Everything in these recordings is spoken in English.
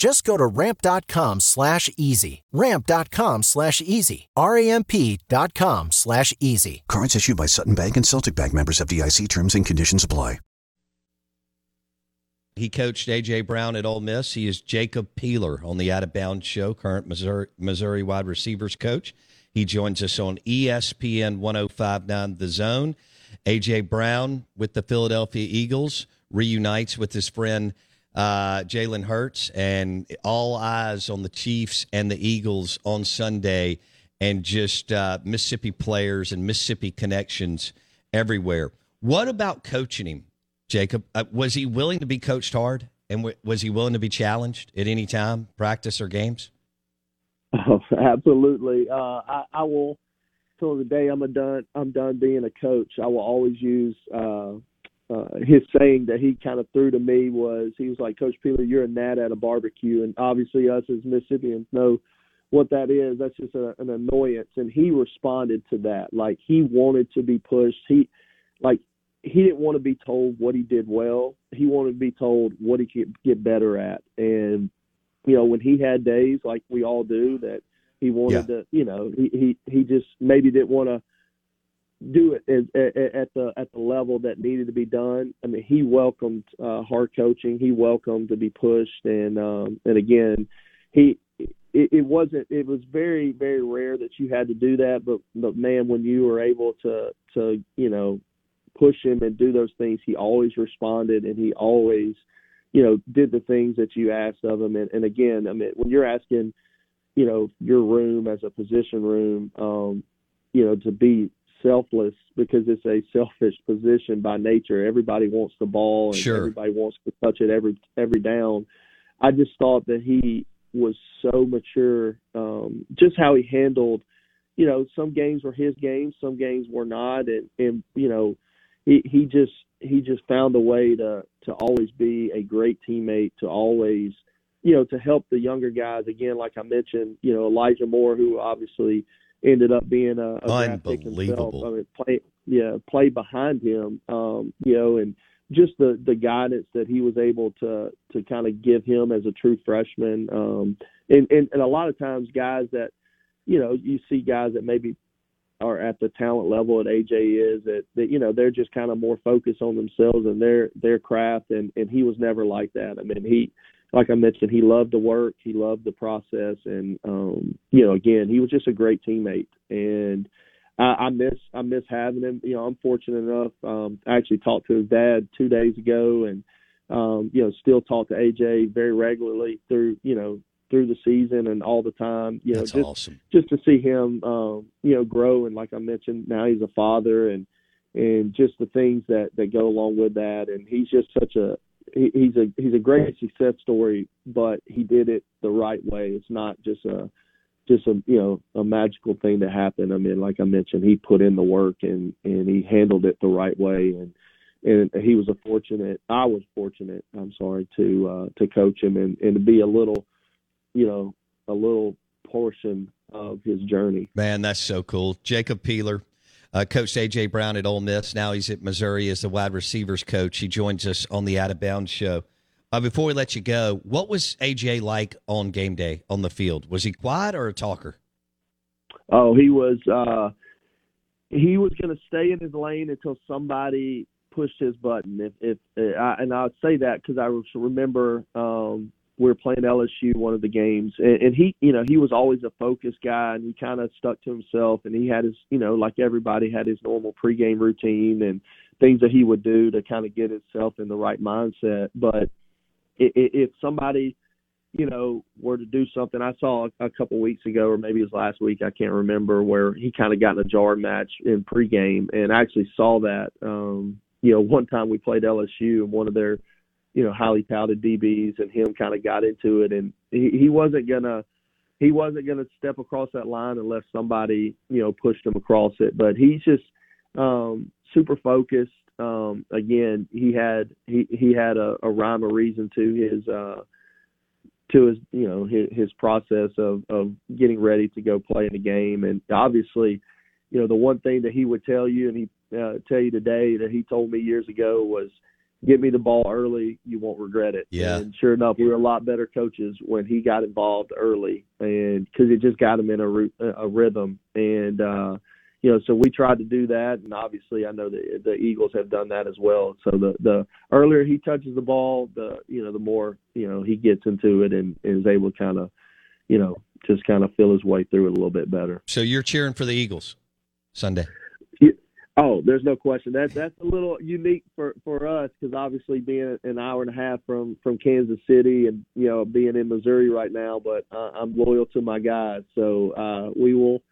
Just go to ramp.com slash easy. Ramp.com slash easy. R-A-M-P dot com slash easy. Cards issued by Sutton Bank and Celtic Bank members FDIC terms and conditions apply. He coached A.J. Brown at Ole Miss. He is Jacob Peeler on the Out of Bounds show, current Missouri, Missouri wide receivers coach. He joins us on ESPN 1059 The Zone. A.J. Brown with the Philadelphia Eagles reunites with his friend – uh, Jalen Hurts, and all eyes on the Chiefs and the Eagles on Sunday, and just uh, Mississippi players and Mississippi connections everywhere. What about coaching him, Jacob? Uh, was he willing to be coached hard, and w- was he willing to be challenged at any time, practice or games? Oh, absolutely. Uh, I, I will till the day I'm done. I'm done being a coach. I will always use uh, his saying that he kind of threw to me was he was like, Coach Peeler, you're a gnat at a barbecue, and obviously us as Mississippians know what that is. That's just a, an annoyance, and he responded to that like he wanted to be pushed. He like he didn't want to be told what he did well. He wanted to be told what he could get better at, and you know when he had days like we all do that he wanted yeah. to, you know, he he he just maybe didn't want to do it at the at the level that needed to be done. I mean, he welcomed uh, hard coaching. He welcomed to be pushed, and um, and again, he it, it wasn't. It was very very rare that you had to do that. But but man, when you were able to to you know push him and do those things, he always responded, and he always you know did the things that you asked of him. And, and again, I mean, when you're asking you know your room as a position room, um, you know to be selfless because it's a selfish position by nature. Everybody wants the ball and sure. everybody wants to touch it every every down. I just thought that he was so mature, um, just how he handled. You know, some games were his games, some games were not, and and you know, he he just he just found a way to to always be a great teammate, to always you know to help the younger guys. Again, like I mentioned, you know Elijah Moore, who obviously ended up being a, a unbelievable. I mean, play yeah, play behind him, um, you know, and just the the guidance that he was able to to kind of give him as a true freshman, um, and, and and a lot of times guys that you know you see guys that maybe are at the talent level that AJ is that, that you know they're just kind of more focused on themselves and their their craft and and he was never like that. I mean he like I mentioned, he loved the work, he loved the process, and um, you know, again, he was just a great teammate. And I, I miss I miss having him. You know, I'm fortunate enough. Um, I actually talked to his dad two days ago, and um, you know, still talk to AJ very regularly through you know through the season and all the time. You know, That's just awesome. just to see him, um, you know, grow and like I mentioned, now he's a father and and just the things that that go along with that. And he's just such a he, he's a he's a great success story, but he did it the right way. It's not just a just a you know a magical thing that happened. I mean, like I mentioned, he put in the work and and he handled it the right way, and and he was a fortunate. I was fortunate. I'm sorry to uh, to coach him and and to be a little, you know, a little portion of his journey. Man, that's so cool, Jacob Peeler uh, coached A.J. Brown at Ole Miss. Now he's at Missouri as the wide receivers coach. He joins us on the Out of Bounds show. Uh, before we let you go, what was A.J. like on game day on the field? Was he quiet or a talker? Oh, he was. Uh, he was going to stay in his lane until somebody pushed his button. If, if uh, and I say that because I remember um, we were playing LSU one of the games, and, and he, you know, he was always a focused guy, and he kind of stuck to himself, and he had his, you know, like everybody had his normal pregame routine and things that he would do to kind of get himself in the right mindset. But if somebody, you know, were to do something, I saw a couple weeks ago, or maybe it was last week, I can't remember, where he kind of got in a jar match in pregame, and I actually saw that. Um, you know, one time we played LSU, and one of their, you know, highly touted DBs, and him kind of got into it, and he, he wasn't gonna he wasn't to step across that line unless somebody you know pushed him across it. But he's just um, super focused. Um, again, he had he he had a, a rhyme or reason to his uh, to his you know his, his process of of getting ready to go play in the game, and obviously, you know the one thing that he would tell you and he uh, tell you today that he told me years ago was get me the ball early, you won't regret it. Yeah. And sure enough, we were a lot better coaches when he got involved early, and because it just got him in a a rhythm. And uh, you know, so we tried to do that, and obviously, I know that the Eagles have done that as well. So the the earlier he touches the ball, the you know, the more you know he gets into it and, and is able to kind of, you know, just kind of feel his way through it a little bit better. So you're cheering for the Eagles Sunday. Oh, there's no question. That that's a little unique for for us because obviously being an hour and a half from from Kansas City and you know being in Missouri right now, but uh, I'm loyal to my guys, so uh, we will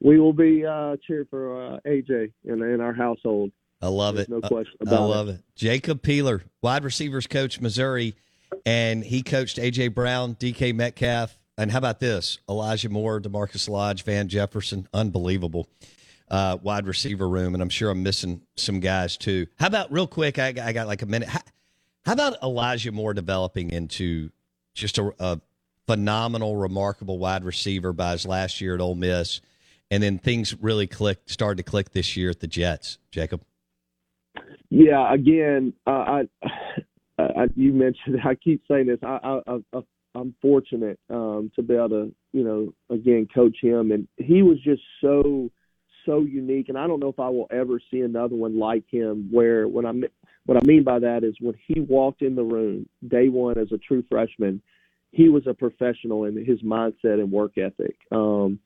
we will be uh, cheering for uh, AJ in in our household. I love There's it. No question about I love it. it. Jacob Peeler, wide receivers coach, Missouri, and he coached AJ Brown, DK Metcalf, and how about this? Elijah Moore, DaMarkus Lodge, Van Jefferson, unbelievable uh, wide receiver room, and I'm sure I'm missing some guys too. How about real quick? I, I got like a minute. How, how, about Elijah Moore developing into just a, a, phenomenal, remarkable wide receiver by his last year at Ole Miss, and then things really clicked, started to click this year at the Jets. Jacob. Yeah, again, uh, I, I, you mentioned. I keep saying this. I, I, I I'm fortunate um, to be able to, you know, again coach him, and he was just so so unique, and I don't know if I will ever see another one like him. Where when I what I mean by that is when he walked in the room day one as a true freshman, he was a professional in his mindset and work ethic. Um,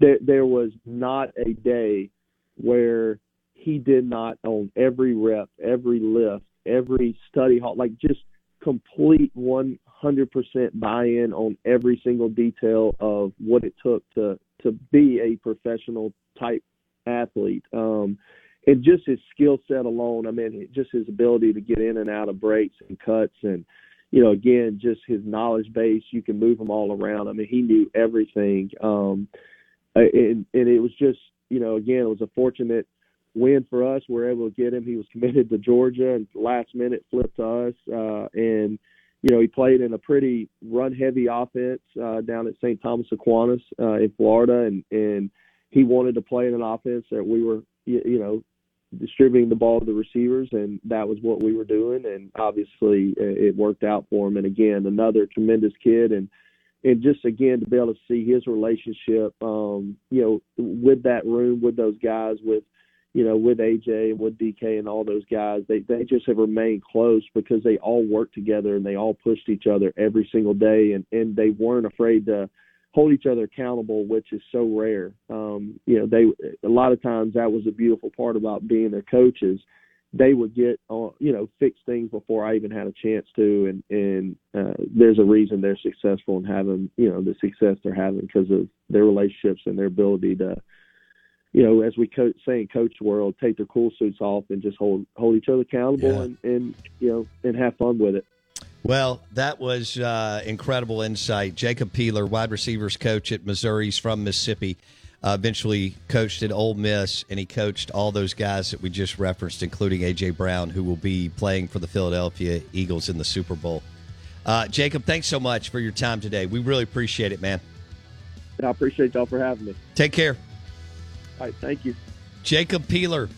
there there was not a day where he did not on every rep, every lift, every study hall, like just complete 100% buy-in on every single detail of what it took to to be a professional type athlete. Um, and just his skill set alone, I mean, just his ability to get in and out of breaks and cuts and, you know, again, just his knowledge base, you can move him all around. I mean, he knew everything. Um, and, and it was just, you know, again, it was a fortunate win for us. We were able to get him. He was committed to Georgia and last minute flipped to us. Uh, and, you know, he played in a pretty run heavy offense uh, down at St. Thomas Aquinas uh, in Florida. And, and, he wanted to play in an offense that we were, you, you know, distributing the ball to the receivers, and that was what we were doing. And obviously, it worked out for him. And again, another tremendous kid, and and just again to be able to see his relationship, um, you know, with that room, with those guys, with you know, with AJ and with DK and all those guys, they they just have remained close because they all worked together and they all pushed each other every single day, and and they weren't afraid to hold each other accountable, which is so rare. Um, you know, they a lot of times that was a beautiful part about being their coaches. They would get on, you know, fix things before I even had a chance to, and and uh, there's a reason they're successful in having you know the success they're having because of their relationships and their ability to, you know, as we co- say in coach world, take their cool suits off and just hold hold each other accountable Yeah. and and you know and have fun with it. Well, that was uh, incredible insight. Jacob Peeler, wide receivers coach at Missouri, he's from Mississippi. Uh, eventually coached at Ole Miss, and he coached all those guys that we just referenced, including AJ Brown, who will be playing for the Philadelphia Eagles in the Super Bowl. Uh, Jacob, thanks so much for your time today. We really appreciate it, man. I appreciate y'all for having me. Take care. All right, thank you. Jacob Peeler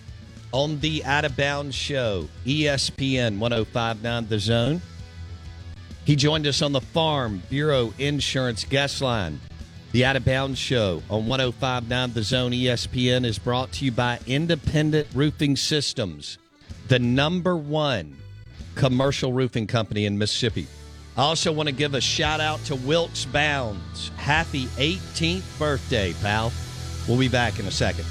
on the Out of Bounds Show, ESPN 1059 The Zone. He joined us on the Farm Bureau Insurance Guest Line. The Out of Bounds Show on 1059 The Zone ESPN is brought to you by Independent Roofing Systems, the number one commercial roofing company in Mississippi. I also want to give a shout out to Wilkes Bounds. Happy 18th birthday, pal. We'll be back in a second.